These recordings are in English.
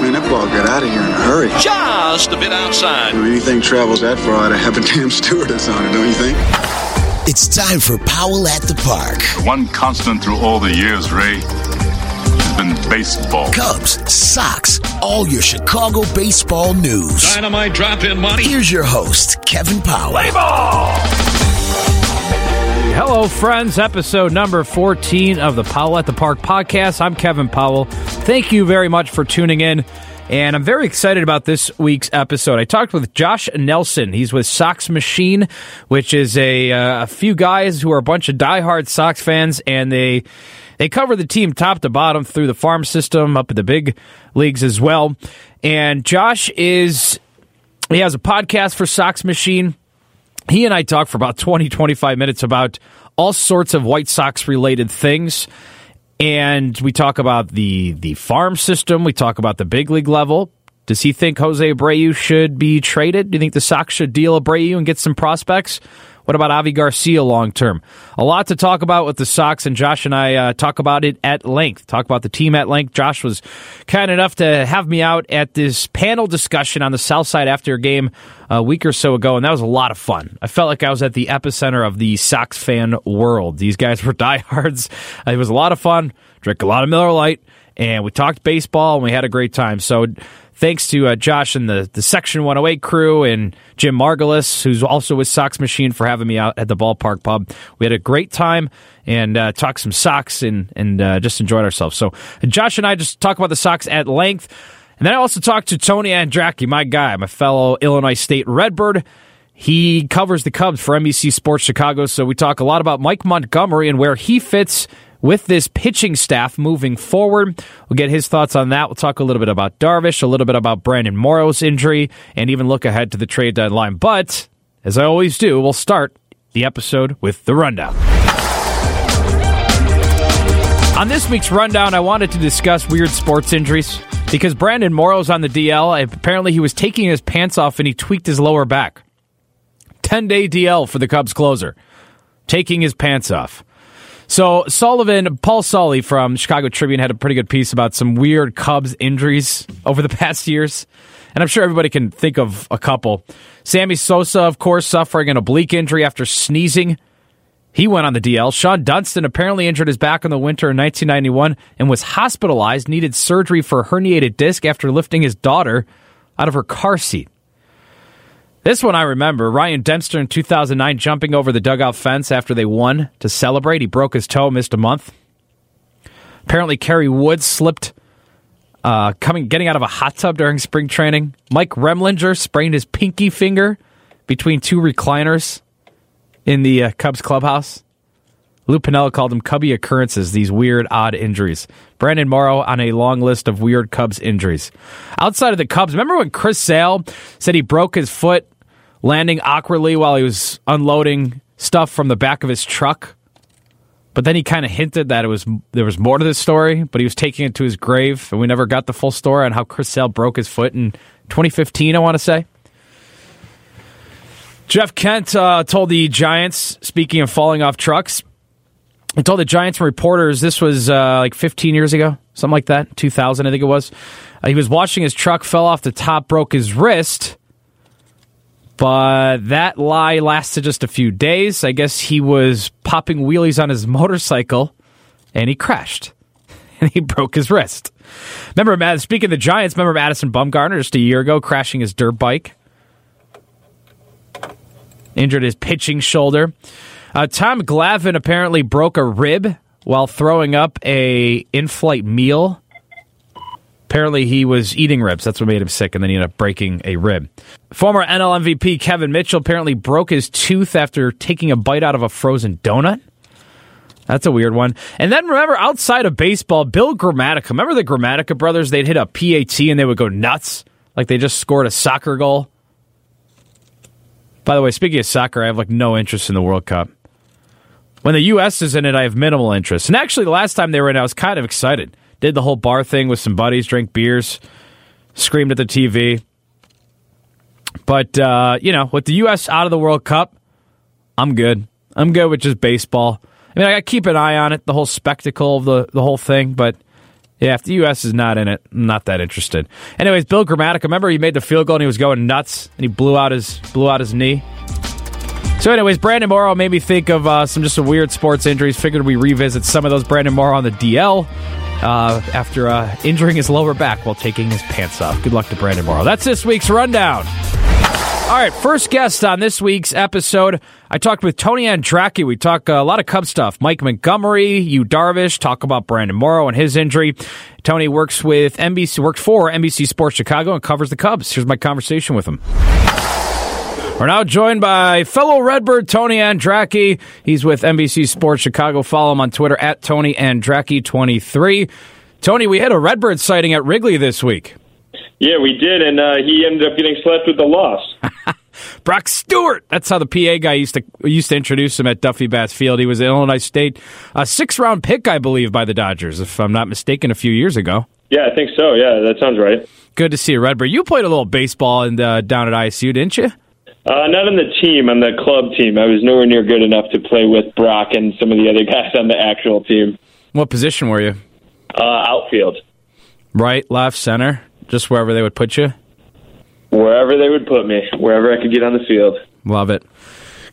Man, that ball got out of here in a hurry. Just a bit outside. When anything travels that far, I'd have a damn stewardess on it, don't you think? It's time for Powell at the Park. One constant through all the years, Ray, has been baseball. Cubs, Sox, all your Chicago baseball news. Dynamite drop in money. Here's your host, Kevin Powell. Play ball! Hello, friends. Episode number 14 of the Powell at the Park podcast. I'm Kevin Powell. Thank you very much for tuning in. And I'm very excited about this week's episode. I talked with Josh Nelson. He's with Sox Machine, which is a, uh, a few guys who are a bunch of diehard Sox fans, and they they cover the team top to bottom through the farm system, up at the big leagues as well. And Josh is he has a podcast for Sox Machine he and I talk for about 20, 25 minutes about all sorts of White Sox related things. And we talk about the the farm system. We talk about the big league level. Does he think Jose Abreu should be traded? Do you think the Sox should deal Abreu and get some prospects? What about Avi Garcia long term? A lot to talk about with the Sox, and Josh and I uh, talk about it at length. Talk about the team at length. Josh was kind enough to have me out at this panel discussion on the South Side after a game a week or so ago, and that was a lot of fun. I felt like I was at the epicenter of the Sox fan world. These guys were diehards. It was a lot of fun. Drank a lot of Miller Lite, and we talked baseball, and we had a great time. So thanks to uh, Josh and the, the Section 108 crew and Jim Margalus, who's also with Sox Machine, for having me out at the ballpark pub. We had a great time and uh, talked some Sox and, and uh, just enjoyed ourselves. So Josh and I just talk about the Sox at length. And then I also talked to Tony Andracki, my guy, my fellow Illinois State Redbird. He covers the Cubs for NBC Sports Chicago, so we talk a lot about Mike Montgomery and where he fits with this pitching staff moving forward. We'll get his thoughts on that. We'll talk a little bit about Darvish, a little bit about Brandon Morrow's injury, and even look ahead to the trade deadline. But, as I always do, we'll start the episode with the rundown. On this week's rundown, I wanted to discuss weird sports injuries because Brandon Morrow's on the DL. Apparently, he was taking his pants off and he tweaked his lower back. 10 day DL for the Cubs closer, taking his pants off. So Sullivan, Paul Sully from Chicago Tribune had a pretty good piece about some weird Cubs injuries over the past years. And I'm sure everybody can think of a couple. Sammy Sosa, of course, suffering an oblique injury after sneezing. He went on the DL. Shawon Dunston apparently injured his back in the winter in 1991 and was hospitalized, needed surgery for a herniated disc after lifting his daughter out of her car seat. This one I remember. Ryan Dempster in 2009 jumping over the dugout fence after they won to celebrate. He broke his toe, missed a month. Apparently, Kerry Woods slipped uh, coming getting out of a hot tub during spring training. Mike Remlinger sprained his pinky finger between two recliners in the uh, Cubs clubhouse. Lou Piniella called them Cubby occurrences, these weird, odd injuries. Brandon Morrow on a long list of weird Cubs injuries. Outside of the Cubs, remember when Chris Sale said he broke his foot landing awkwardly while he was unloading stuff from the back of his truck? But then he kind of hinted that it was there was more to this story, but he was taking it to his grave, and we never got the full story on how Chris Sale broke his foot in 2015. I want to say. Jeff Kent uh, told the Giants, speaking of falling off trucks, he told the Giants reporters this was uh, like 15 years ago, something like that, 2000, I think it was. Uh, he was watching his truck, fell off the top, broke his wrist. But that lie lasted just a few days. I guess he was popping wheelies on his motorcycle and he crashed and he broke his wrist. Remember, speaking of the Giants, remember Madison Bumgarner just a year ago crashing his dirt bike? Injured his pitching shoulder. Uh, Tom Glavine apparently broke a rib while throwing up a in-flight meal. Apparently, he was eating ribs. That's what made him sick, and then he ended up breaking a rib. Former NL MVP Kevin Mitchell apparently broke his tooth after taking a bite out of a frozen donut. That's a weird one. And then remember, outside of baseball, Bill Gramatica. Remember the Gramatica brothers? They'd hit a PAT and they would go nuts, like they just scored a soccer goal. By the way, speaking of soccer, I have like no interest in the World Cup. When the U.S. is in it, I have minimal interest. And actually, the last time they were in, I was kind of excited. Did the whole bar thing with some buddies, drank beers, screamed at the TV. But, uh, you know, with the U.S. out of the World Cup, I'm good. I'm good with just baseball. I mean, I keep an eye on it, the whole spectacle of the, the whole thing, but Yeah, if the U.S. is not in it, I'm not that interested. Anyways, Bill Gramatica, remember he made the field goal and he was going nuts and he blew out his blew out his knee. So, anyways, Brandon Morrow made me think of uh, some just some weird sports injuries. Figured we revisit some of those. Brandon Morrow on the DL uh, after uh, injuring his lower back while taking his pants off. Good luck to Brandon Morrow. That's this week's rundown. All right, first guest on this week's episode, I talked with Tony Andracki. We talk a lot of Cub stuff. Mike Montgomery, Yu Darvish, talk about Brandon Morrow and his injury. Tony works with NBC, works for NBC Sports Chicago and covers the Cubs. Here's my conversation with him. We're now joined by fellow Redbird Tony Andracki. He's with NBC Sports Chicago. Follow him on Twitter at Tony Andracki23. Tony, we had a Redbird sighting at Wrigley this week. Yeah, we did, and uh, he ended up getting slapped with the loss. Brock Stewart. That's how the PA guy used to used to introduce him at Duffy Bass Field. He was an Illinois State a six round pick, I believe, by the Dodgers, if I'm not mistaken, a few years ago. Yeah, I think so. Yeah, that sounds right. Good to see you, Redbird. You played a little baseball in the, down at ISU, didn't you? Uh, not on the team, on the club team. I was nowhere near good enough to play with Brock and some of the other guys on the actual team. What position were you? Uh, outfield. Right, left, center? Just wherever they would put you? Wherever they would put me, wherever I could get on the field. Love it.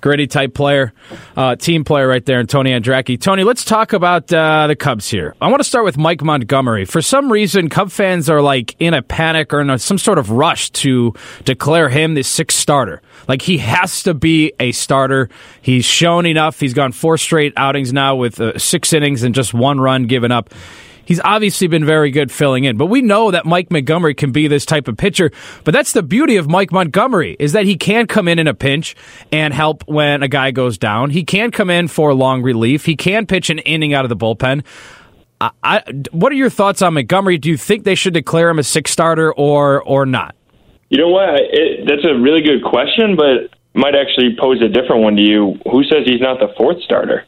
Gritty type player, uh, team player right there, and Tony Andracki. Tony, let's talk about uh, the Cubs here. I want to start with Mike Montgomery. For some reason, Cub fans are like in a panic or in a, some sort of rush to declare him the sixth starter. Like he has to be a starter. He's shown enough. He's gone four straight outings now with uh, six innings and just one run given up. He's obviously been very good filling in, but we know that Mike Montgomery can be this type of pitcher. But that's the beauty of Mike Montgomery is that he can come in in a pinch and help when a guy goes down. He can come in for long relief. He can pitch an inning out of the bullpen. I, I, what are your thoughts on Montgomery? Do you think they should declare him a six starter or or not? You know what? It, that's a really good question, but might actually pose a different one to you. Who says he's not the fourth starter?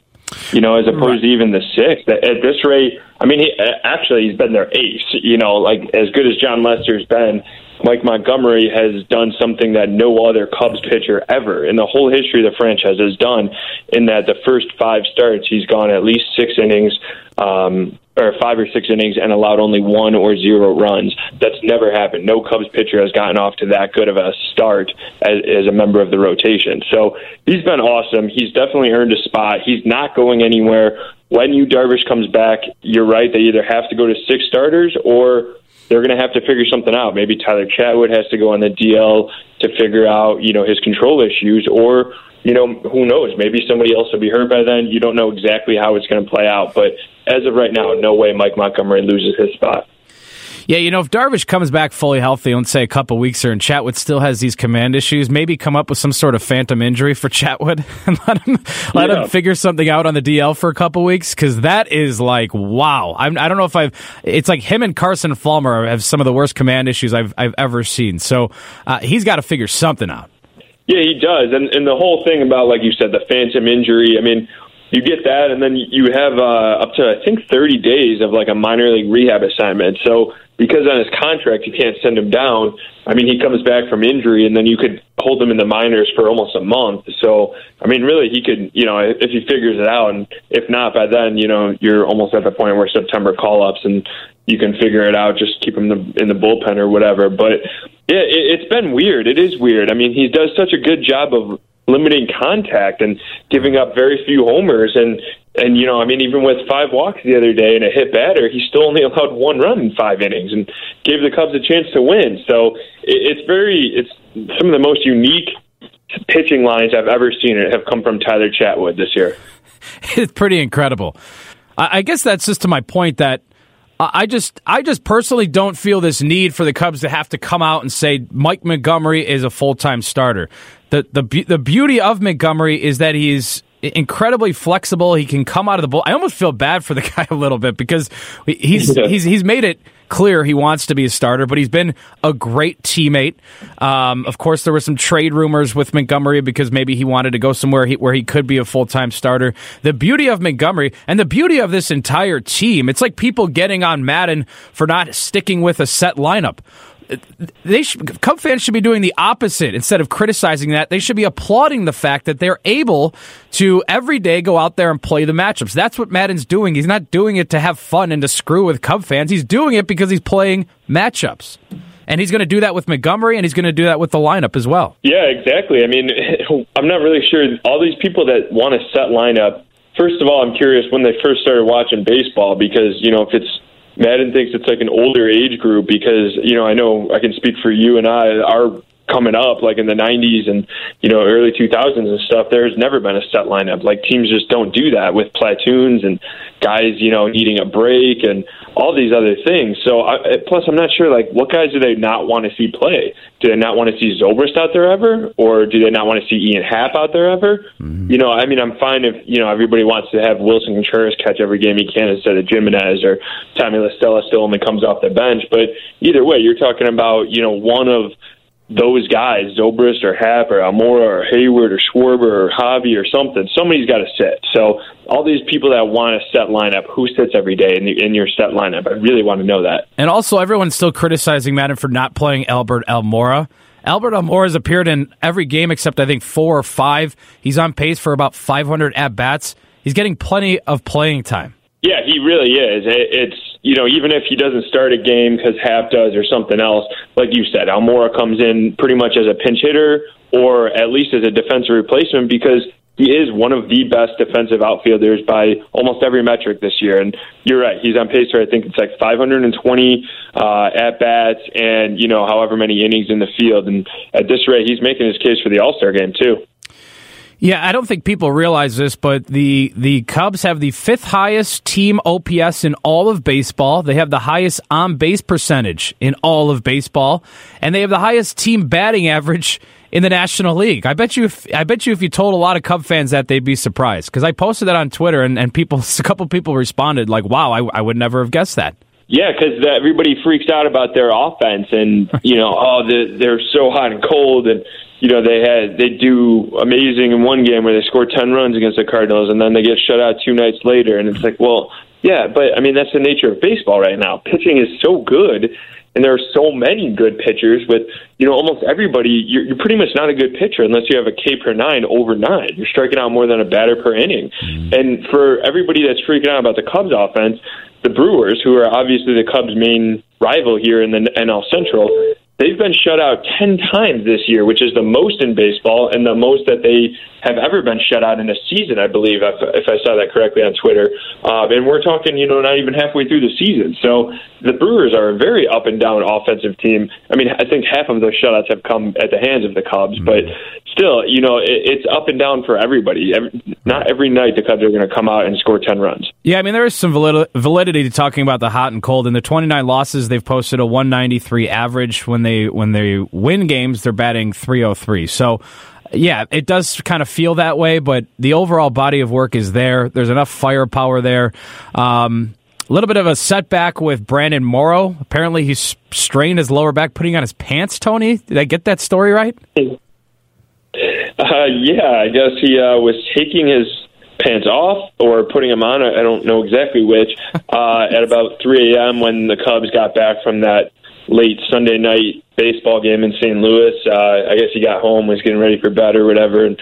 You know, as opposed right. to even the sixth. At this rate, I mean, he, actually, he's been their ace. You know, like as good as Jon Lester's been, Mike Montgomery has done something that no other Cubs pitcher ever in the whole history of the franchise has done. In that the first five starts, he's gone at least six innings. Um, or five or six innings and allowed only one or zero runs. That's never happened. No Cubs pitcher has gotten off to that good of a start as, as a member of the rotation. So he's been awesome. He's definitely earned a spot. He's not going anywhere. When Yu Darvish comes back, you're right. They either have to go to six starters or they're going to have to figure something out. Maybe Tyler Chatwood has to go on the DL to figure out, you know, his control issues, or you know, who knows? Maybe somebody else will be hurt by then. You don't know exactly how it's going to play out, but as of right now, no way Mike Montgomery loses his spot. Yeah, you know, if Darvish comes back fully healthy, let's say a couple weeks or and Chatwood still has these command issues, maybe come up with some sort of phantom injury for Chatwood and let him let yeah. him figure something out on the DL for a couple weeks because that is like wow. I'm, I do not know if I've. It's like him and Carson Fulmer have some of the worst command issues I've I've ever seen. So uh, he's got to figure something out. Yeah, he does, and and the whole thing about like you said, the phantom injury. I mean, you get that, and then you have uh, up to I think 30 days of like a minor league rehab assignment. So because on his contract you can't send him down. I mean, he comes back from injury, and then you could hold him in the minors for almost a month. So I mean, really, he could you know if he figures it out, and if not by then, you know you're almost at the point where September call ups and you can figure it out. Just keep him in the, in the bullpen or whatever. But yeah, it, it's been weird. It is weird. I mean, he does such a good job of limiting contact and giving up very few homers and and you know I mean even with five walks the other day and a hit batter he still only allowed one run in five innings and gave the Cubs a chance to win so it's very it's some of the most unique pitching lines I've ever seen it have come from Tyler Chatwood this year it's pretty incredible I guess that's just to my point that I just, I just personally don't feel this need for the Cubs to have to come out and say Mike Montgomery is a full time starter. The the the beauty of Montgomery is that he's incredibly flexible. He can come out of the bull. I almost feel bad for the guy a little bit because he's he's he's made it clear he wants to be a starter, but he's been a great teammate. Um, of course, there were some trade rumors with Montgomery because maybe he wanted to go somewhere he, where he could be a full time starter. The beauty of Montgomery and the beauty of this entire team, it's like people getting on Maddon for not sticking with a set lineup they should, Cub fans should be doing the opposite instead of criticizing that. They should be applauding the fact that they're able to every day go out there and play the matchups. That's what Maddon's doing. He's not doing it to have fun and to screw with Cub fans. He's doing it because he's playing matchups. And he's going to do that with Montgomery, and he's going to do that with the lineup as well. Yeah, exactly. I mean, I'm not really sure. All these people that want to set lineup, first of all, I'm curious when they first started watching baseball because, you know, if it's Maddon thinks it's like an older age group because you know I know I can speak for you and I. Our coming up like in the 90s and you know early 2000s and stuff there's never been a set lineup. Like teams just don't do that with platoons and guys you know needing a break and all these other things. So I, plus i'm not sure like what guys do they not want to see play? Do they not want to see Zobrist out there ever? Or do they not want to see Ian Happ out there ever? Mm-hmm. you know i mean i'm fine if you know everybody wants to have Willson Contreras catch every game he can instead of Gimenez or Tommy La Stella still only comes off the bench. But either way you're talking about you know one of those guys, Zobrist or Happ or Almora or Heyward or Schwarber or Javi or something, somebody's got to sit. So all these people that want a set lineup, who sits every day in, the, in your set lineup? I really want to know that. And also, everyone's still criticizing Maddon for not playing Albert Almora. Albert Almora has appeared in every game except I think four or five. He's on pace for about 500 at bats. He's getting plenty of playing time. Yeah, he really is. It's you know even if he doesn't start a game because Happ does or something else, like you said, Almora comes in pretty much as a pinch hitter or at least as a defensive replacement because he is one of the best defensive outfielders by almost every metric this year. And you're right, he's on pace for I think it's like 520 uh, at bats and you know however many innings in the field. And at this rate, he's making his case for the All Star game too. Yeah, I don't think people realize this, but the the Cubs have the fifth highest team OPS in all of baseball. They have the highest on base percentage in all of baseball, and they have the highest team batting average in the National League. I bet you if I bet you if you told a lot of Cub fans that they'd be surprised because I posted that on Twitter and, and people a couple people responded like, "Wow, I, I would never have guessed that." Yeah, because everybody freaks out about their offense, and you know, oh, the, they're so hot and cold, and you know they had they do amazing in one game where they score ten runs against the Cardinals, and then they get shut out two nights later, and it's like, well, yeah, but I mean that's the nature of baseball right now. Pitching is so good, and there are so many good pitchers. With you know almost everybody, you're, you're pretty much not a good pitcher unless you have a K per nine over nine. You're striking out more than a batter per inning, mm-hmm. and for everybody that's freaking out about the Cubs offense, the Brewers, who are obviously the Cubs' main rival here in the NL Central, They've been shut out 10 times this year, which is the most in baseball and the most that they have ever been shut out in a season, I believe, if, if I saw that correctly on Twitter. Uh, and we're talking, you know, not even halfway through the season. So the Brewers are a very up and down offensive team. I mean, I think half of those shutouts have come at the hands of the Cubs, mm-hmm. but still, you know, it, it's up and down for everybody. Every, not every night the Cubs are going to come out and score 10 runs. Yeah, I mean, there is some validity to talking about the hot and cold. In the 29 losses, they've posted a 193 average when they they when they win games, they're batting 303. So yeah, it does kind of feel that way, but the overall body of work is there. There's enough firepower there. Um, a little bit of a setback with Brandon Morrow. Apparently, he's strained his lower back putting on his pants. Tony, did I get that story right? Uh, yeah, I guess he uh, was taking his pants off or putting them on. I don't know exactly which. Uh, at about 3 a.m. when the Cubs got back from that late Sunday night baseball game in St. Louis. Uh, I guess he got home, was getting ready for bed or whatever, and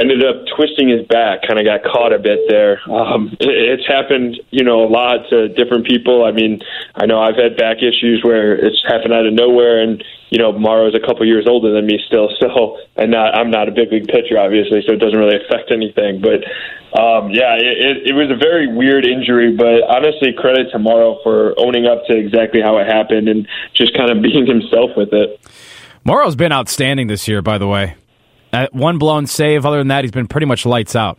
ended up twisting his back. Kind of got caught a bit there. Um, it's happened, you know, a lot to different people. I mean, I know I've had back issues where it's happened out of nowhere, and you know, Morrow's a couple years older than me still, so and not, I'm not a big league pitcher, obviously, so it doesn't really affect anything. But um, yeah, it, it was a very weird injury, but honestly, credit to Morrow for owning up to exactly how it happened and just kind of being himself with it. Morrow's been outstanding this year, by the way. At one blown save. Other than that, he's been pretty much lights out.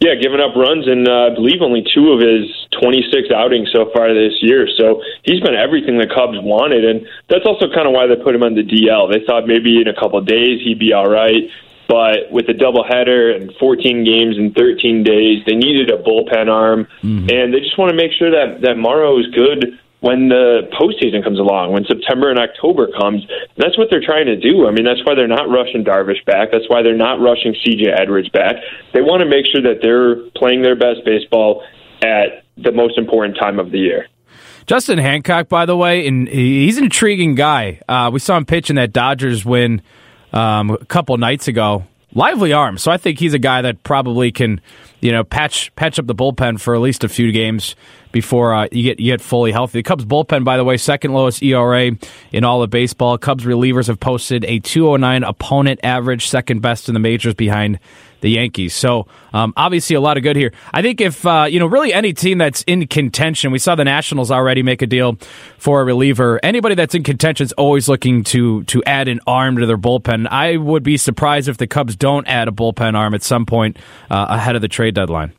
Yeah, giving up runs in, uh, I believe, only two of his 26 outings so far this year. So he's been everything the Cubs wanted, and that's also kind of why they put him on the DL. They thought maybe in a couple of days he'd be all right, but with a doubleheader and 14 games in 13 days, they needed a bullpen arm, mm-hmm. and they just want to make sure that that Morrow is good when the postseason comes along, when September and October comes. That's what they're trying to do. I mean, that's why they're not rushing Darvish back. That's why they're not rushing CJ Edwards back. They want to make sure that they're playing their best baseball at the most important time of the year. Justin Hancock, by the way, and he's an intriguing guy. Uh, we saw him pitch in that Dodgers win um, a couple nights ago. Lively arm, so I think he's a guy that probably can, you know, patch patch up the bullpen for at least a few games before uh, you get you get fully healthy. The Cubs bullpen, by the way, second lowest ERA in all of baseball. Cubs relievers have posted a 209 opponent average, second best in the majors behind the Yankees. So um, obviously a lot of good here. I think if uh, you know really any team that's in contention, we saw the Nationals already make a deal for a reliever. Anybody that's in contention is always looking to to add an arm to their bullpen. I would be surprised if the Cubs don't add a bullpen arm at some point uh, ahead of the trade deadline.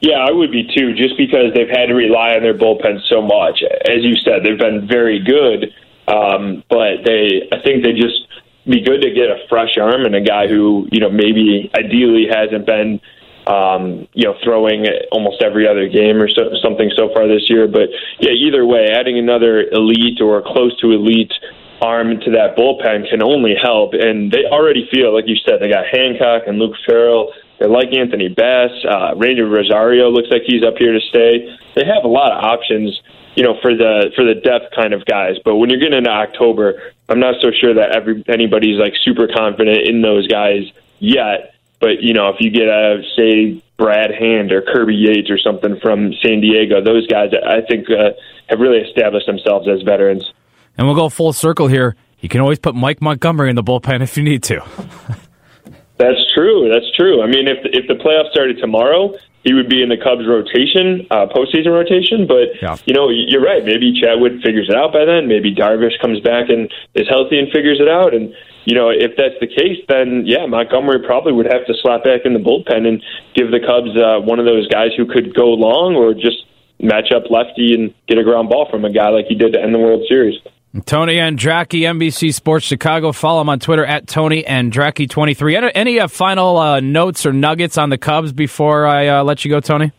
Yeah, I would be too, just because they've had to rely on their bullpen so much. As you said, they've been very good, um, but they, I think they just be good to get a fresh arm and a guy who you know maybe ideally hasn't been um, you know throwing almost every other game or so, something so far this year. But yeah, either way, adding another elite or close to elite arm to that bullpen can only help. And they already feel like you said they got Hancock and Luke Farrell. They like Anthony Bass. Uh, Ranger Rosario looks like he's up here to stay. They have a lot of options you know, for the for the depth kind of guys. But when you're getting into October, I'm not so sure that every anybody's like super confident in those guys yet. But you know, if you get a say Brad Hand or Kirby Yates or something from San Diego, those guys I think uh, have really established themselves as veterans. And we'll go full circle here. You can always put Mike Montgomery in the bullpen if you need to. That's true. That's true. I mean, if if the playoffs started tomorrow, he would be in the Cubs rotation, uh, postseason rotation. But yeah. you know, you're right. Maybe Chatwood figures it out by then. Maybe Darvish comes back and is healthy and figures it out. And you know, if that's the case, then yeah, Montgomery probably would have to slap back in the bullpen and give the Cubs uh, one of those guys who could go long or just match up lefty and get a ground ball from a guy like he did to end the World Series. Tony Andracki, NBC Sports Chicago. Follow him on Twitter at Tony Andracki23. Any, any uh, final uh, notes or nuggets on the Cubs before I uh, let you go, Tony?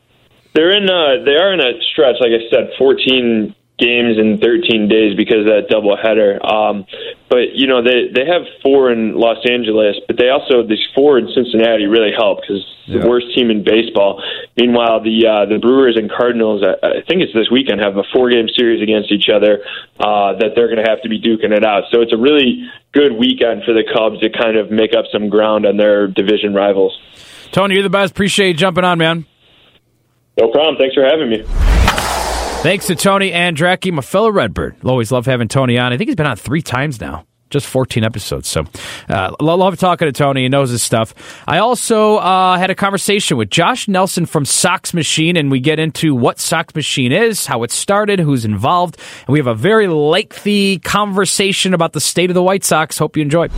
They're in. Uh, they are in a stretch. Like I said, 14 games in 13 days because of that doubleheader. Um, but you know they they have four in Los Angeles, but they also these four in Cincinnati really help because yeah. the worst team in baseball. Meanwhile, the uh, the Brewers and Cardinals, I, I think it's this weekend, have a four game series against each other uh, that they're going to have to be duking it out. So it's a really good weekend for the Cubs to kind of make up some ground on their division rivals. Tony, you're the best. Appreciate you jumping on, man. No problem. Thanks for having me. Thanks to Tony Andracki, my fellow Redbird. Always love having Tony on. I think he's been on three times now just 14 episodes. So, uh, love talking to Tony. He knows his stuff. I also uh, had a conversation with Josh Nelson from Sox Machine, and we get into what Sox Machine is, how it started, who's involved, and we have a very lengthy conversation about the state of the White Sox. Hope you enjoy.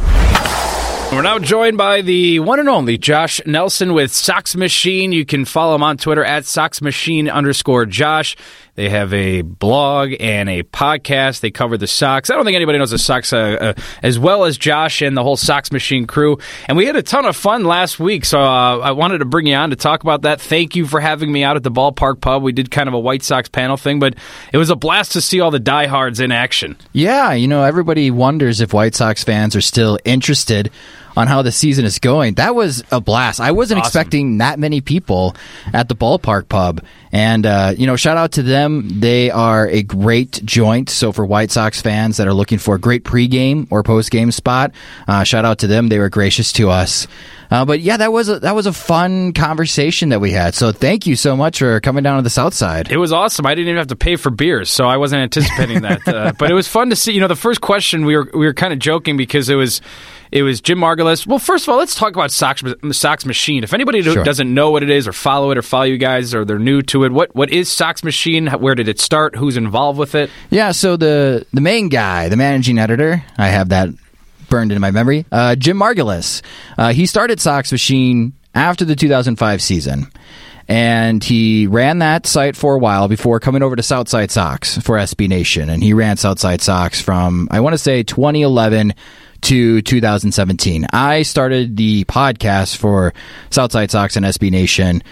We're now joined by the one and only Josh Nelson with Sox Machine. You can follow him on Twitter at Sox Machine underscore Josh. They have a blog and a podcast. They cover the Sox. I don't think anybody knows the Sox uh, uh, as well as Josh and the whole Sox Machine crew. And we had a ton of fun last week, so uh, I wanted to bring you on to talk about that. Thank you for having me out at the ballpark pub. We did kind of a White Sox panel thing, but it was a blast to see all the diehards in action. Yeah, you know, everybody wonders if White Sox fans are still interested on how the season is going. That was a blast. I wasn't awesome. expecting that many people at the ballpark pub. And, uh, you know, shout out to them. They are a great joint. So for White Sox fans that are looking for a great pregame or postgame spot, uh, shout out to them. They were gracious to us. Uh, but yeah, that was a, that was a fun conversation that we had. So thank you so much for coming down to the South Side. It was awesome. I didn't even have to pay for beers, so I wasn't anticipating that. Uh, but it was fun to see. You know, the first question we were we were kind of joking because it was it was Jim Margalus. Well, first of all, let's talk about Sox, Sox Machine. If anybody sure. doesn't know what it is or follow it or follow you guys or they're new to it, what what is Sox Machine? Where did it start? Who's involved with it? Yeah, so the the main guy, the managing editor, I have that burned into my memory. Uh, Jim Margalus. Uh, he started Sox Machine after the 2005 season. And he ran that site for a while before coming over to Southside Sox for SB Nation. And he ran Southside Sox from, I want to say, 2011 to 2017. I started the podcast for Southside Sox and SB Nation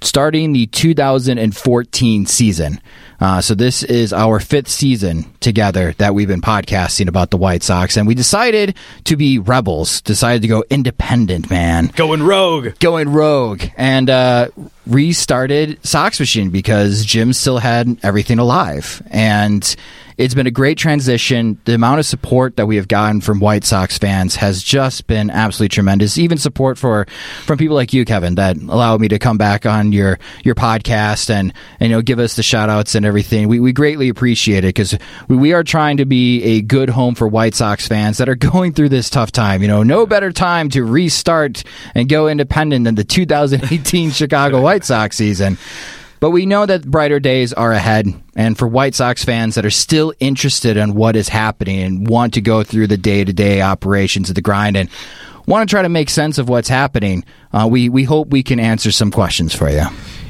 starting the 2014 season. Uh, so this is our fifth season together that we've been podcasting about the White Sox, and we decided to be rebels. Decided to go independent, man. Going rogue. Going rogue, and uh, restarted Sox Machine because Jim still had everything alive, and it's been a great transition. The amount of support that we have gotten from White Sox fans has just been absolutely tremendous. Even support for from people like you, Kevin, that allowed me to come back on your your podcast and, and you know give us the shout outs and everything. We we greatly appreciate it because we, we are trying to be a good home for White Sox fans that are going through this tough time. You know, no better time to restart and go independent than the 2018 Chicago White Sox season. But we know that brighter days are ahead. And for White Sox fans that are still interested in what is happening and want to go through the day to day operations of the grind and want to try to make sense of what's happening, uh, we, we hope we can answer some questions for you.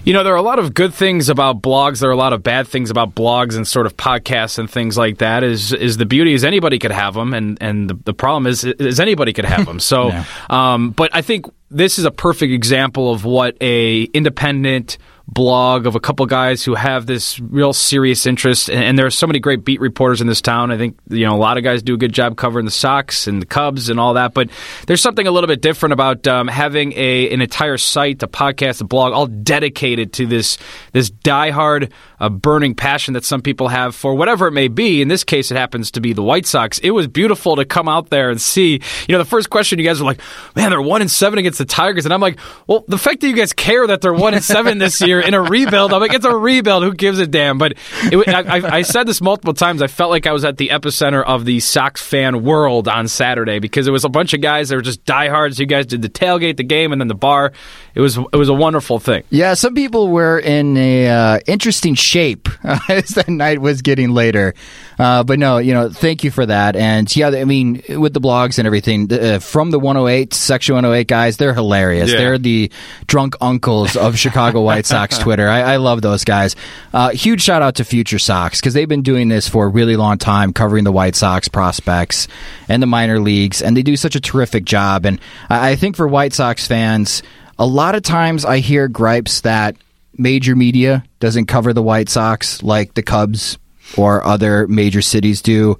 You know, there are a lot of good things about blogs. There are a lot of bad things about blogs and sort of podcasts and things like that. Is is the beauty is anybody could have them, and and the, the problem is is anybody could have them. So, yeah. um, but I think this is a perfect example of what a independent blog of a couple guys who have this real serious interest. And, and, there are so many great beat reporters in this town. I think you know a lot of guys do a good job covering the Sox and the Cubs and all that. But there's something a little bit different about um, having a an entire site, a podcast, a blog, all dedicated to this this diehard, uh, burning passion that some people have for whatever it may be. In this case, it happens to be the White Sox. It was beautiful to come out there and see. You know, the first question you guys were like, "Man, they're one and seven against the Tigers," and I'm like, "Well, the fact that you guys care that they're one and seven this year." in a rebuild. I'm like, it's a rebuild. Who gives a damn? But it, I, I, said this multiple times. I felt like I was at the epicenter of the Sox fan world on Saturday because it was a bunch of guys that were just diehards. You guys did the tailgate, the game, and then the bar. It was it was a wonderful thing. Yeah, some people were in a uh, interesting shape as the night was getting later. Uh, but no, you know, thank you for that. And yeah, I mean, with the blogs and everything, uh, from the 108 Section 108 guys, they're hilarious. Yeah. They're the drunk uncles of Chicago White Sox Twitter. I, I, love those guys. Uh, huge shout out to Future Sox because they've been doing this for a really long time, covering the White Sox prospects and the minor leagues, and they do such a terrific job. And I, I think for White Sox fans, a lot of times I hear gripes that major media doesn't cover the White Sox like the Cubs or other major cities do.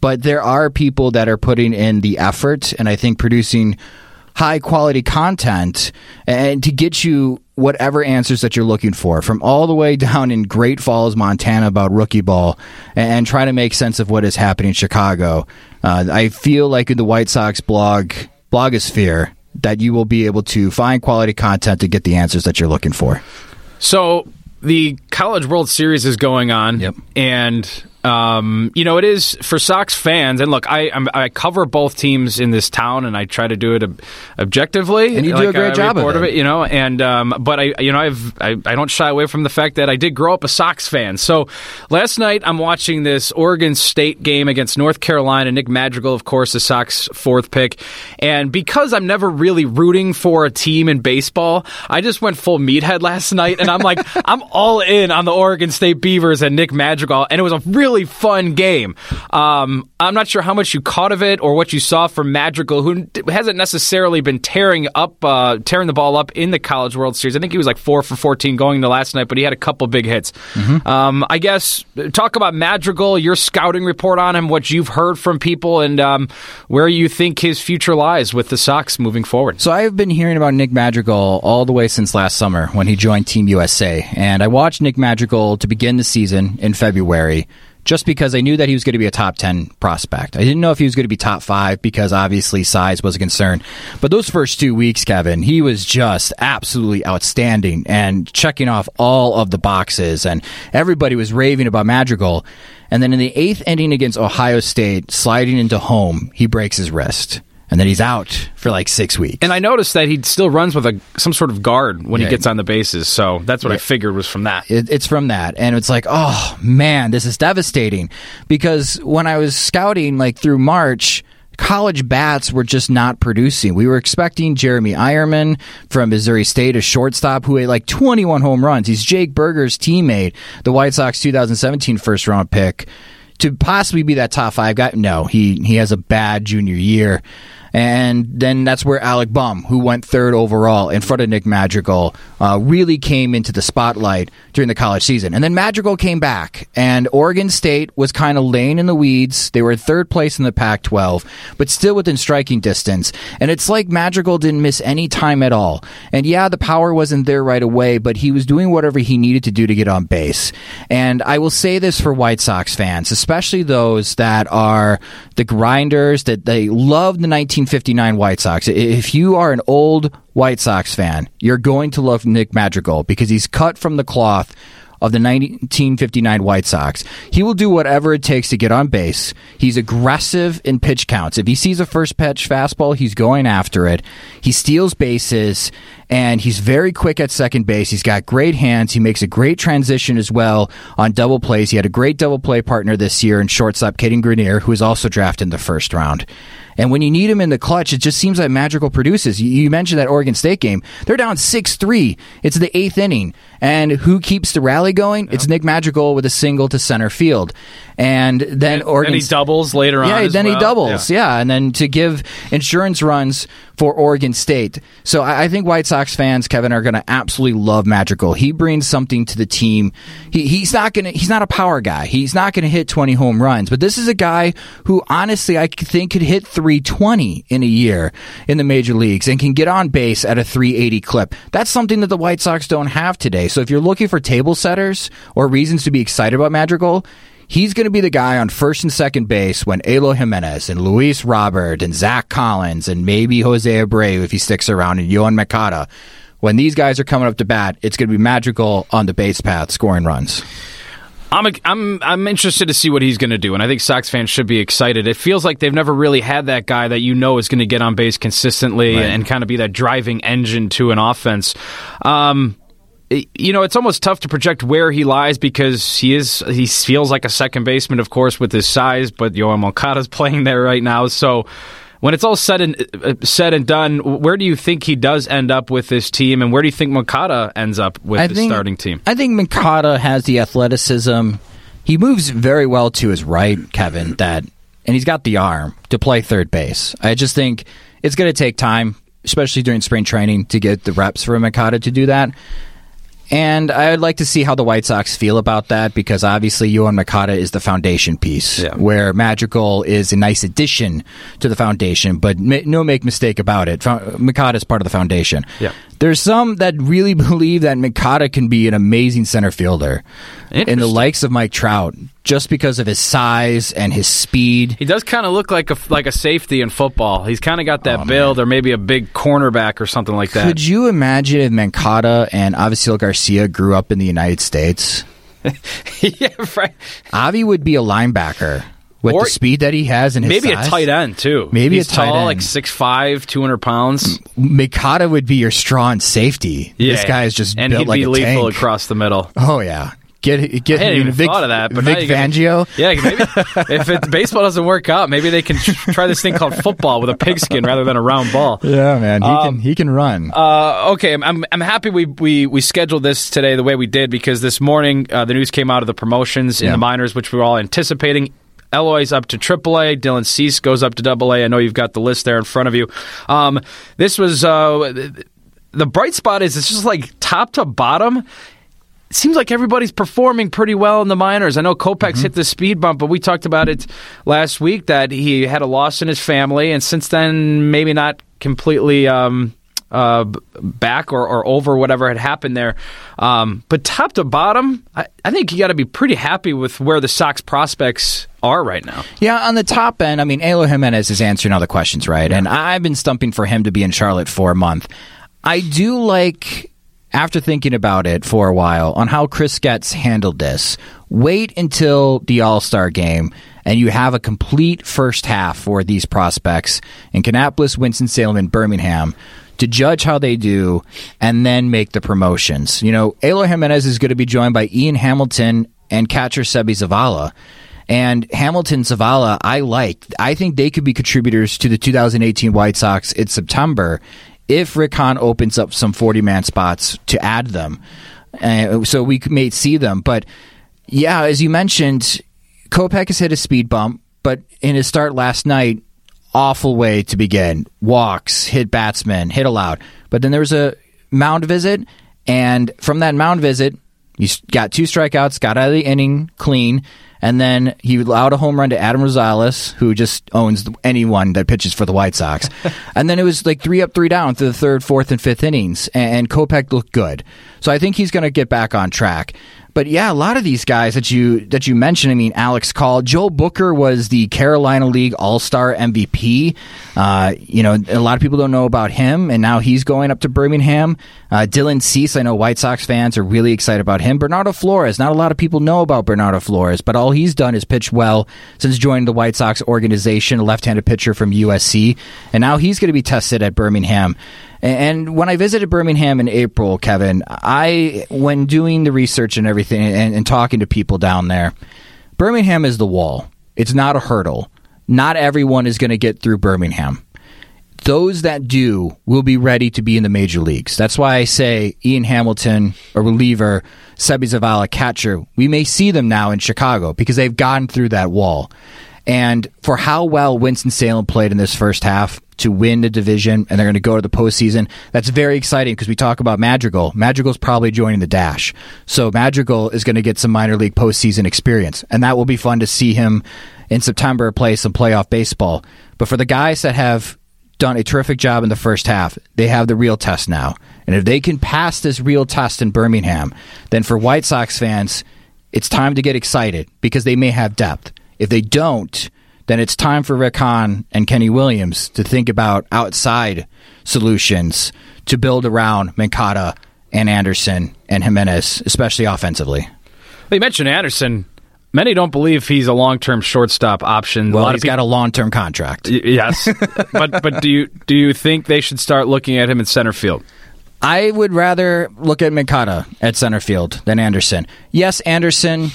But there are people that are putting in the effort and I think producing high quality content and to get you whatever answers that you're looking for from all the way down in Great Falls, Montana about rookie ball and try to make sense of what is happening in Chicago. Uh, I feel like in the White Sox blog, blogosphere, that you will be able to find quality content to get the answers that you're looking for. So the College World Series is going on, yep. and um, you know, it is for Sox fans. And look, I I'm, i cover both teams in this town, and I try to do it ob- objectively. And you do a great job of it. of it. you know. And um, but I, you know, I've I, I don't shy away from the fact that I did grow up a Sox fan. So last night I'm watching this Oregon State game against North Carolina. Nick Madrigal, of course, the Sox fourth pick, and because I'm never really rooting for a team in baseball, I just went full meathead last night, and I'm like, I'm all in on the Oregon State Beavers and Nick Madrigal, and it was a really really fun game. Um, I'm not sure how much you caught of it or what you saw from Madrigal, who hasn't necessarily been tearing up, uh, tearing the ball up in the College World Series. I think he was like four for 14 going to last night, but he had a couple big hits. Mm-hmm. Um, I guess talk about Madrigal, your scouting report on him, what you've heard from people, and um, where you think his future lies with the Sox moving forward. So I've been hearing about Nick Madrigal all the way since last summer when he joined Team USA, and I watched Nick Madrigal to begin the season in February just because I knew that he was going to be a top 10 prospect. I didn't know if he was going to be top five because obviously size was a concern. But those first two weeks, Kevin, he was just absolutely outstanding and checking off all of the boxes. And everybody was raving about Madrigal. And then in the eighth inning against Ohio State, sliding into home, he breaks his wrist and then he's out for like six weeks. And I noticed that he still runs with a some sort of guard when yeah. he gets on the bases. So that's what yeah. I figured was from that. It, it's from that, and it's like, oh man, this is devastating. Because when I was scouting, like through March. College bats were just not producing. We were expecting Jeremy Eierman from Missouri State, a shortstop who had like 21 home runs. He's Jake Burger's teammate, the White Sox 2017 first round pick to possibly be that top five guy. No, he he has a bad junior year. And then that's where Alec Bohm, who went third overall in front of Nick Madrigal, uh, really came into the spotlight during the college season. And then Madrigal came back, and Oregon State was kind of laying in the weeds. They were third place in the Pac 12, but still within striking distance. And it's like Madrigal didn't miss any time at all. And yeah, the power wasn't there right away, but he was doing whatever he needed to do to get on base. And I will say this for White Sox fans, especially those that are the grinders, that they love the 1959 White Sox. If you are an old White Sox fan, you're going to love Nick Madrigal because he's cut from the cloth of the 1959 White Sox. He will do whatever it takes to get on base. He's aggressive in pitch counts. If he sees a first pitch fastball, he's going after it. He steals bases and he's very quick at second base. He's got great hands. He makes a great transition as well on double plays. He had a great double play partner this year in shortstop Cadyn Grenier, who was also drafted in the first round. And when you need him in the clutch, it just seems like Madrigal produces. You, you mentioned that Oregon State game. They're down 6 3. It's the eighth inning. And who keeps the rally going? It's Nick Madrigal with a single to center field. And then And, Oregon. then he doubles later on. Yeah, then he well. doubles. Yeah. and then to give insurance runs for Oregon State. So I, think White Sox fans, Kevin, are going to absolutely love Madrigal. He brings something to the team. He, he's not going to. He's not a power guy. He's not going to hit twenty home runs. But this is a guy who, honestly, I think could hit three twenty in a year in the major leagues and can get on base at a three eighty clip. That's something that the White Sox don't have today. So if you're looking for table setters or reasons to be excited about Madrigal. He's going to be the guy on first and second base when Eloy Jimenez and Luis Robert and Zack Collins and maybe Jose Abreu if he sticks around and Yoan Moncada. When these guys are coming up to bat, it's going to be magical on the base path scoring runs. I'm I'm I'm interested to see what he's going to do, and I think Sox fans should be excited. It feels like they've never really had that guy that you know is going to get on base consistently Right. and kind of be that driving engine to an offense. Um, you know, it's almost tough to project where he lies because he is he feels like a second baseman, of course, with his size. But Yoan Moncada's playing there right now, so. When it's all said and uh, said and done, where do you think he does end up with this team, and where do you think Moncada ends up with the starting team? I think Moncada has the athleticism. He moves very well to his right, Kevin. That and he's got the arm to play third base. I just think it's going to take time, especially during spring training, to get the reps for Moncada to do that. And I'd like to see how the White Sox feel about that because obviously Yoan Moncada is the foundation piece, Yeah. where Madrigal is a nice addition to the foundation. But ma- no make mistake about it, Fo- Moncada is part of the foundation. Yeah. There's some that really believe that Moncada can be an amazing center fielder in the likes of Mike Trout just because of his size and his speed. He does kind of look like a like a safety in football. He's kind of got that Oh, build, or maybe a big cornerback or something like that. Could you imagine if Moncada and Avisail Garcia grew up in the United States? yeah, right. Avi would be a linebacker with Or- the speed that he has and his Maybe size. a tight end too. Maybe He's a tight tall, end. like 6'5", 200 pounds. Moncada would be your strong safety. this guy is just and built he'd like be lethal tank. across the middle. Oh yeah, get get I even Vic, thought of that, but Vic now you gotta- Fangio. Yeah, maybe if it, baseball doesn't work out, maybe they can tr- try this thing called football with a pigskin rather than a round ball. Yeah, man, he can he can run. Uh, okay, I'm, I'm I'm happy we, we we scheduled this today the way we did because this morning uh, the news came out of the promotions in Yeah. the minors, which we were all anticipating. Eloy's up to AAA. Dylan Cease goes up to AA. I know you've got the list there in front of you. Um, this was uh, the bright spot is it's just like top to bottom. Seems like everybody's performing pretty well in the minors. I know Kopech's hit the speed bump, but we talked about it last week that he had a loss in his family, and since then, maybe not completely um, uh, back or, or over whatever had happened there. Um, but top to bottom, I, I think you got to be pretty happy with where the Sox prospects are right now. Yeah, on the top end, I mean, Eloy Jimenez is answering all the questions, right? And I've been stumping for him to be in Charlotte for a month. I do like, after thinking about it for a while, on how Chris Getz handled this. Wait until the All Star game, and you have a complete first half for these prospects in Kannapolis, Winston-Salem, and Birmingham to judge how they do and then make the promotions. You know, Eloy Jimenez is going to be joined by Ian Hamilton and catcher Seby Zavala. And Hamilton Zavala, I like. I think they could be contributors to the 2018 White Sox in September if Rick Hahn opens up some 40 man spots to add them. Uh, so we may see them. But yeah, as you mentioned, Kopech has hit a speed bump, but in his start last night, awful way to begin. Walks, hit batsmen, hit allowed. But then there was a mound visit, and from that mound visit, he got two strikeouts, got out of the inning clean, and then he allowed a home run to Adam Rosales, who just owns anyone that pitches for the White Sox. and then it was like three up, three down through the third, fourth, and fifth innings, and Kopech looked good. So I think he's going to get back on track. But yeah, a lot of these guys that you that you mentioned. I mean, Alex Call, Joel Booker was the Carolina League All Star MVP. Uh, you know, a lot of people don't know about him, and now he's going up to Birmingham. Uh, Dylan Cease, I know White Sox fans are really excited about him. Bernardo Flores, not a lot of people know about Bernardo Flores, but all he's done is pitch well since joining the White Sox organization. A left-handed pitcher from USC, and now he's going to be tested at Birmingham. And when I visited Birmingham in April, Kevin, I when doing the research and everything and, and, talking to people down there, Birmingham is the wall. It's not a hurdle. Not everyone is going to get through Birmingham. Those that do will be ready to be in the major leagues. That's why I say Ian Hamilton, a reliever, Seby Zavala, catcher. We may see them now in Chicago because they've gotten through that wall. And for how well Winston-Salem played in this first half to win the division, and they're going to go to the postseason, that's very exciting because we talk about Madrigal. Madrigal's probably joining the Dash. So Madrigal is going to get some minor league postseason experience, and that will be fun to see him in September play some playoff baseball. But for the guys that have done a terrific job in the first half, they have the real test now. And if they can pass this real test in Birmingham, then for White Sox fans, it's time to get excited because they may have depth. If they don't, then it's time for Rick Hahn and Kenny Williams to think about outside solutions to build around Moncada and Anderson and Jimenez, especially offensively. Well, you mentioned Anderson. Many don't believe he's a long-term shortstop option. Well, he's people, got a long-term contract. Y- yes, but but do you do you think they should start looking at him in center field? I would rather look at Moncada at center field than Anderson. Yes, Anderson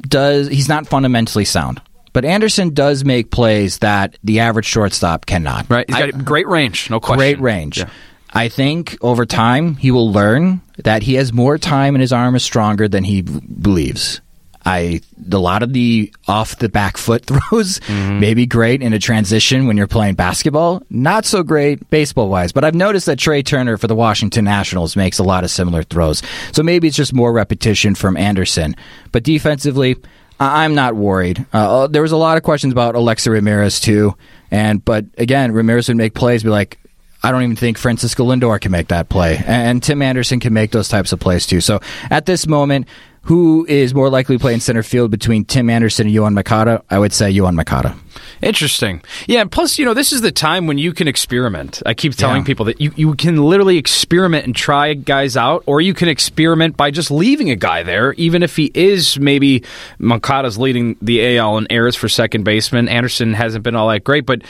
does he's not fundamentally sound. But Anderson does make plays that the average shortstop cannot. Right. He's got I, great range, no question. Great range. Yeah. I think over time he will learn that he has more time and his arm is stronger than he believes. I a lot of the off the back foot throws mm-hmm. may be great in a transition when you're playing basketball. Not so great baseball wise, but I've noticed that Trea Turner for the Washington Nationals makes a lot of similar throws. So maybe it's just more repetition from Anderson. But defensively, I'm not worried. Uh, uh, there was a lot of questions about Alexei Ramirez too, and but again, Ramirez would make plays, be like, I don't even think Francisco Lindor can make that play, and Tim Anderson can make those types of plays too. So at this moment, who is more likely to play in center field between Tim Anderson and Yoan Moncada? I would say Yoan Moncada. Interesting. Yeah, plus, you know, this is the time when you can experiment. I keep telling yeah. people that you, you can literally experiment and try guys out, or you can experiment by just leaving a guy there, even if he is maybe Moncada's leading the AL in errors for second baseman. Anderson hasn't been all that great, but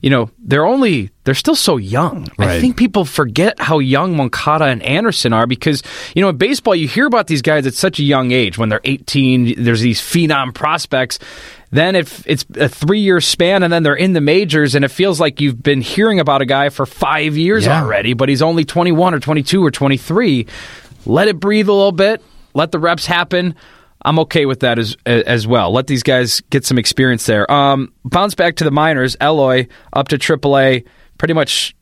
you know, they're only they're still so young. Right. I think people forget how young Moncada and Anderson are because, you know, in baseball you hear about these guys at such a young age when they're 18, there's these phenom prospects. Then if it's a three year span and then they're in the majors and it feels like you've been hearing about a guy for five years yeah. already, but he's only 21 or 22 or 23. Let it breathe a little bit. Let the reps happen. I'm okay with that as as well. Let these guys get some experience there. Um, bounce back to the minors. Eloy up to AAA, pretty much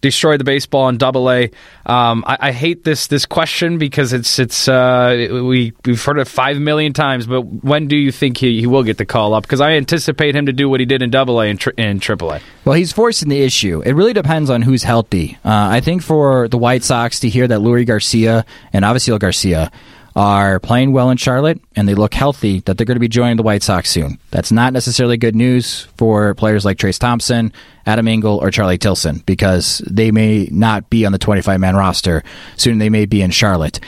destroyed the baseball in Double A. Um, I, I, hate this this question because it's it's uh, we we've heard it five million times. But when do you think he, he will get the call up? Because I anticipate him to do what he did in Double A and in Triple A. Well, he's forcing the issue. It really depends on who's healthy. Uh, I think for the White Sox to hear that Leury Garcia and Avisail Garcia are playing well in Charlotte and they look healthy, that they're going to be joining the White Sox soon. That's not necessarily good news for players like Trayce Thompson, Adam Engel, or Charlie Tilson because they may not be on the 25 man roster. Soon they may be in Charlotte.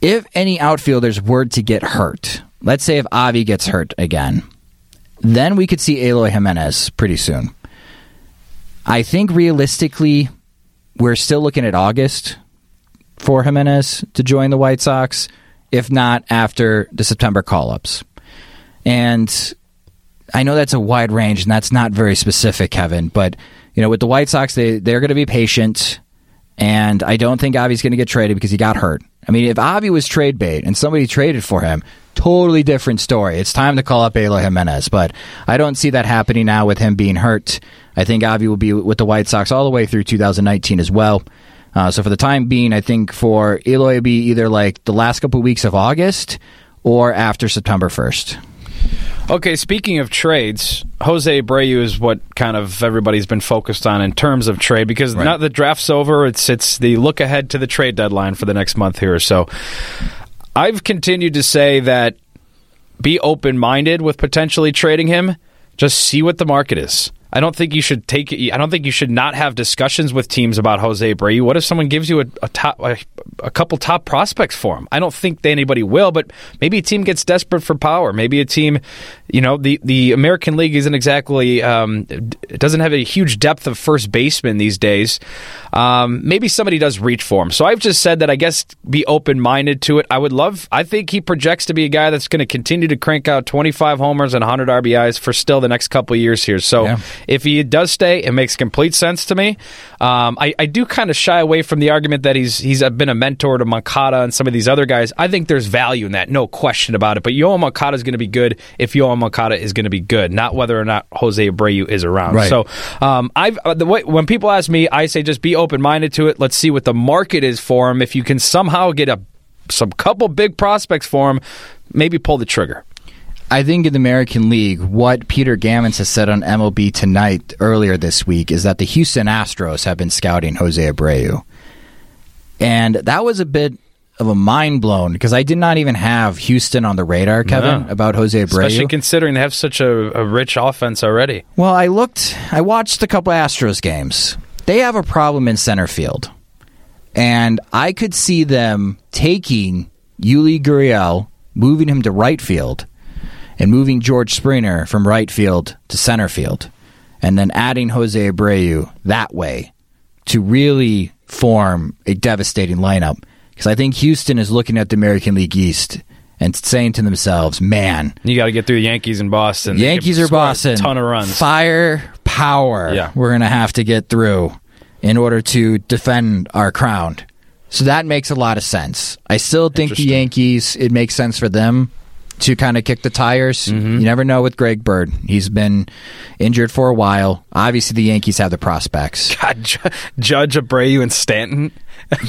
If any outfielders were to get hurt, let's say if Avi gets hurt again, then we could see Eloy Jimenez pretty soon. I think realistically, we're still looking at August for Jimenez to join the White Sox, if not after the September call ups. And I know that's a wide range and that's not very specific, Kevin, but you know, with the White Sox, they, they're going to be patient. And I don't think Avi's going to get traded because he got hurt. I mean, if Avi was trade bait and somebody traded for him, totally different story. It's time to call up Eloy Jimenez, but I don't see that happening now with him being hurt. I think Avi will be with the White Sox all the way through 2019 as well. Uh, so for the time being, I think for Eloy to be either like the last couple of weeks of August or after September 1st. Okay, speaking of trades, Jose Abreu is what kind of everybody's been focused on in terms of trade because Right. now the draft's over. It's it's the look ahead to the trade deadline for the next month here or so. I've continued to say that be open minded with potentially trading him. Just see what the market is. I don't think you should take. I don't think you should not have discussions with teams about Jose Abreu. What if someone gives you a, a top, a, a couple top prospects for him? I don't think anybody will, but maybe a team gets desperate for power. Maybe a team, you know, the the American League isn't exactly um, it doesn't have a huge depth of first baseman these days. Um, maybe somebody does reach for him. So I've just said that I guess be open minded to it. I would love. I think he projects to be a guy that's going to continue to crank out 25 homers and 100 RBIs for still the next couple years here. So Yeah. if he does stay, it makes complete sense to me. Um, I, I do kind of shy away from the argument that he's he's been a mentor to Moncada and some of these other guys. I think there's value in that, no question about it. But Yoel Moncada is going to be good if Yoel Moncada is going to be good, not whether or not Jose Abreu is around. Right. So um, I've uh, the way, when people ask me, I say just be open minded to it. Let's see what the market is for him. If you can somehow get a some couple big prospects for him, maybe pull the trigger. I think in the American League, what Peter Gammons has said on MLB tonight earlier this week is that the Houston Astros have been scouting Jose Abreu. And that was a bit of a mind blown because I did not even have Houston on the radar, Kevin, No. about Jose Abreu. Especially considering they have such a, a rich offense already. Well, I looked, I watched a couple Astros games. They have a problem in center field. And I could see them taking Yuli Gurriel, moving him to right field, and moving George Springer from right field to center field, and then adding Jose Abreu that way to really form a devastating lineup. Because I think Houston is looking at the American League East and saying to themselves, man, You got to get through the Yankees and Boston. Yankees can are score a Boston. ton of runs. Fire, power. Yeah. We're going to have to get through in order to defend our crown. So that makes a lot of sense. I still think the Yankees, it makes sense for them to kind of kick the tires. Mm-hmm. You never know with Greg Bird. He's been injured for a while. Obviously, the Yankees have the prospects. God, Ju- Judge Abreu and Stanton.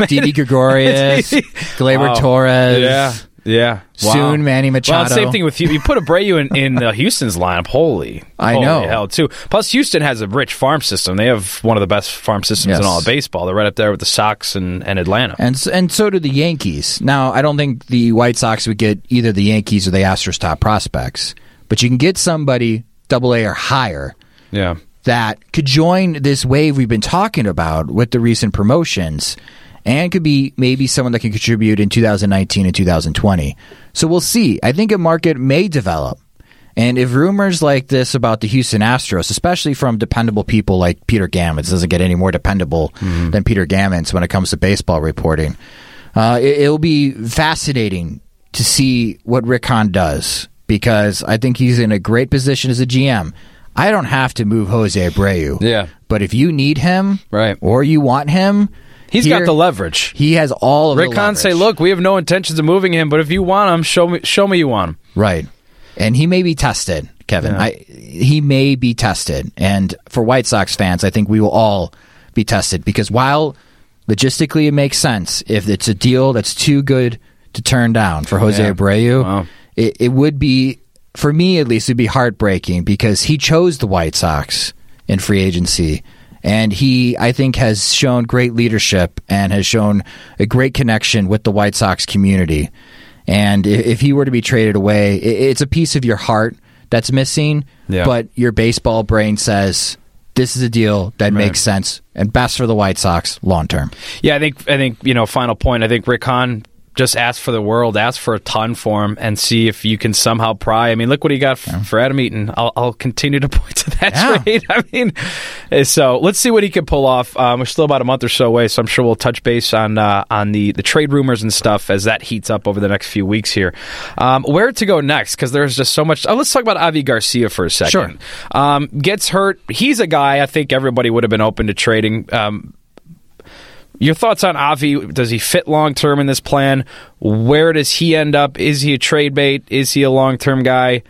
Didi Gregorius, Gleyber Wow. Torres. Yeah, yeah. Wow. Soon Manny Machado. Well, same thing with you. You put Abreu in, in uh, Houston's lineup. Holy, I holy know. hell too. Plus, Houston has a rich farm system. They have one of the best farm systems in all of baseball. They're right up there with the Sox and, and Atlanta. And and so do the Yankees. Now, I don't think the White Sox would get either the Yankees or the Astros top prospects, but you can get somebody double A or higher yeah, that could join this wave we've been talking about with the recent promotions and could be maybe someone that can contribute in 2019 and 2020. So we'll see. I think a market may develop. And if rumors like this about the Houston Astros, especially from dependable people like Peter Gammons, doesn't get any more dependable than Peter Gammons when it comes to baseball reporting, uh, it, it'll be fascinating to see what Rick Hahn does because I think he's in a great position as a GM. I don't have to move Jose Abreu. Yeah. But if you need him, Right. or you want him, he's here- got the leverage. He has all of Rick the Hahn say, "Look, we have no intentions of moving him, but if you want him, show me, show me you want him." Right. And he may be tested, Kevin. I he may be tested. And for White Sox fans, I think we will all be tested because while logistically it makes sense, if it's a deal that's too good to turn down for Jose Yeah. Abreu, Wow. it, it would be for me at least it'd be heartbreaking because he chose the White Sox in free agency. And he, I think, has shown great leadership and has shown a great connection with the White Sox community. And if he were to be traded away, it's a piece of your heart that's missing. Yeah. But your baseball brain says this is a deal that makes sense and best for the White Sox long term. Yeah, I think I think you know. Final point. I think Rick Hahn just ask for the world, ask for a ton for him, and see if you can somehow pry. I mean, look what he got f- for Adam Eaton. I'll, I'll continue to point to that Yeah. trade. I mean, eh, so let's see what he can pull off. Um, we're still about a month or so away, so I'm sure we'll touch base on uh, on the the trade rumors and stuff as that heats up over the next few weeks here. Um, where to go next? Because there's just so much. Oh, let's talk about Avi Garcia for a second. Sure. Um, gets hurt. He's a guy I think everybody would have been open to trading. Um, Your thoughts on Avi? Does he fit long term in this plan? Where does he end up? Is he a trade bait? Is he a long term guy?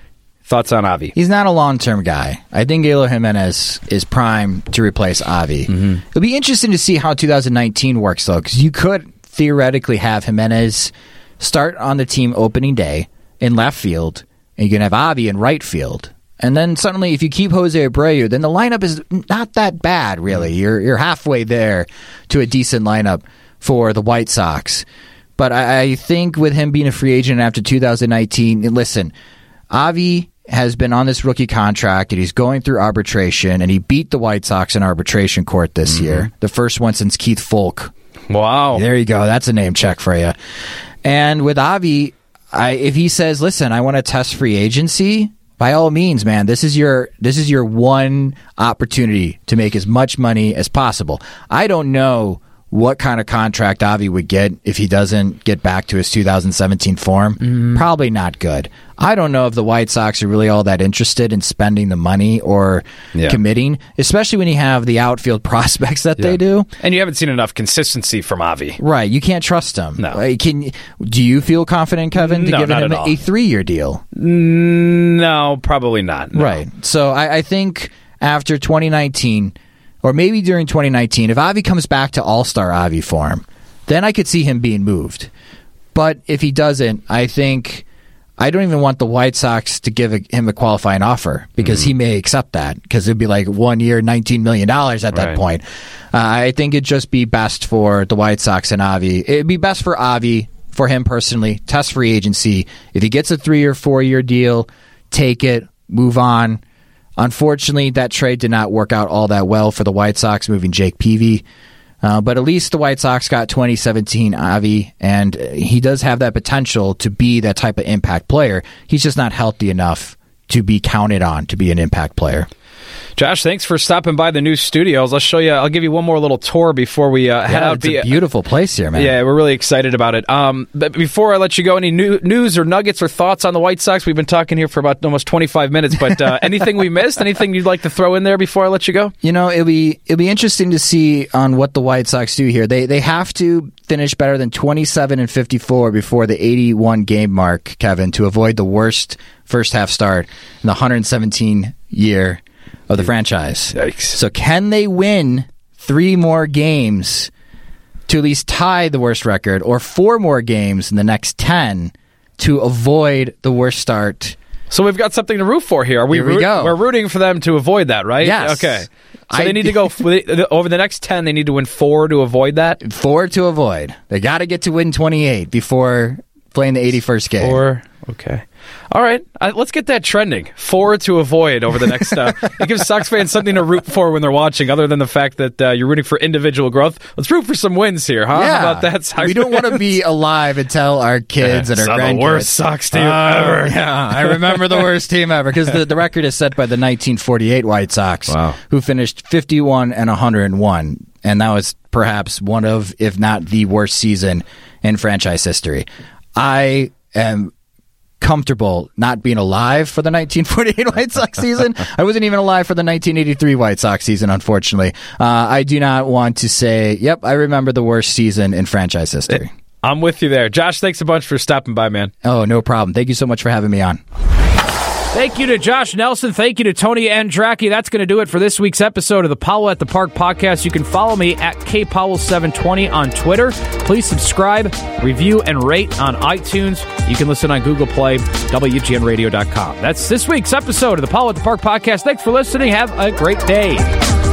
Thoughts on Avi? He's not a long term guy. I think Eloy Jimenez is prime to replace Avi. Mm-hmm. It'll be interesting to see how 2019 works, though, because you could theoretically have Jimenez start on the team opening day in left field, and you can have Avi in right field. And then suddenly, if you keep Jose Abreu, then the lineup is not that bad, really. Mm. You're you're halfway there to a decent lineup for the White Sox. But I, I think with him being a free agent after 2019, listen, Avi has been on this rookie contract and he's going through arbitration and he beat the White Sox in arbitration court this mm-hmm. year. The first one since Keith Foulke. Wow. There you go. That's a name check for you. And with Avi, I, if he says, "Listen, I want to test free agency," by all means, man, this is your this is your one opportunity to make as much money as possible. I don't know what kind of contract Avi would get if he doesn't get back to his 2017 form. Probably not good. I don't know if the White Sox are really all that interested in spending the money or Yeah. committing, especially when you have the outfield prospects that they do. And you haven't seen enough consistency from Avi. Right, you can't trust him. No. Uh, Can do you feel confident, Kevin, to No, give him a three-year deal? No, probably not. No. Right. So I, I think after 2019, or maybe during 2019, if Avi comes back to All Star Avi form, then I could see him being moved. But if he doesn't, I think I don't even want the White Sox to give a, him a qualifying offer because Mm. he may accept that because it'd be like one year, $19 million at that Right. point. Uh, I think it'd just be best for the White Sox and Avi. It'd be best for Avi, for him personally, test free agency. If he gets a three or four year deal, take it, move on. Unfortunately, that trade did not work out all that well for the White Sox, moving Jake Peavy. Uh, but at least the White Sox got 2017 Avi, and uh, he does have that potential to be that type of impact player. He's just not healthy enough to be counted on to be an impact player. Josh, thanks for stopping by the new studios. I'll show you. I'll give you one more little tour before we uh, head Yeah, out. it's a beautiful place here, man. Yeah, we're really excited about it. Um, but before I let you go, any new, news or nuggets or thoughts on the White Sox? We've been talking here for about almost 25 minutes, but uh, anything we missed? Anything you'd like to throw in there before I let you go? You know, it'll be it'll be interesting to see on what the White Sox do here. They they have to finish better than 27 and 54 before the 81 game mark, Kevin, to avoid the worst first half start in the 117 year of the franchise. Yikes. So can they win three more games to at least tie the worst record or four more games in the next 10 to avoid the worst start? So we've got something to root for here. Are we Here we root- go. We're rooting for them to avoid that, right? Yes. Okay. So I- they need to go over the next 10. They need to win four to avoid that. Four to avoid. They got to get to win 28 before playing the 81st game. Four. Okay. All right. Uh, let's get that trending. Four to avoid over the next. Uh, it gives Sox fans something to root for when they're watching, other than the fact that uh, you're rooting for individual growth. Let's root for some wins here, huh? Yeah. How about that? Sox we don't want to be alive and tell our kids and our Saw the grandkids. worst Sox team Oh, ever. Yeah, I remember the worst team ever because the, the record is set by the 1948 White Sox, Wow. who finished 51 and 101, and that was perhaps one of, if not the worst season in franchise history. I am comfortable not being alive for the 1948 White Sox season. I wasn't even alive for the 1983 White Sox season, unfortunately. Uh, I do not want to say, yep, I remember the worst season in franchise history. I'm with you there. Josh, thanks a bunch for stopping by, man. Oh, no problem. Thank you so much for having me on. Thank you to Josh Nelson. Thank you to Tony Andracki. That's going to do it for this week's episode of the Powell at the Park podcast. You can follow me at kpowell720 on Twitter. Please subscribe, review, and rate on iTunes. You can listen on Google Play, WGNradio.com. That's this week's episode of the Powell at the Park podcast. Thanks for listening. Have a great day.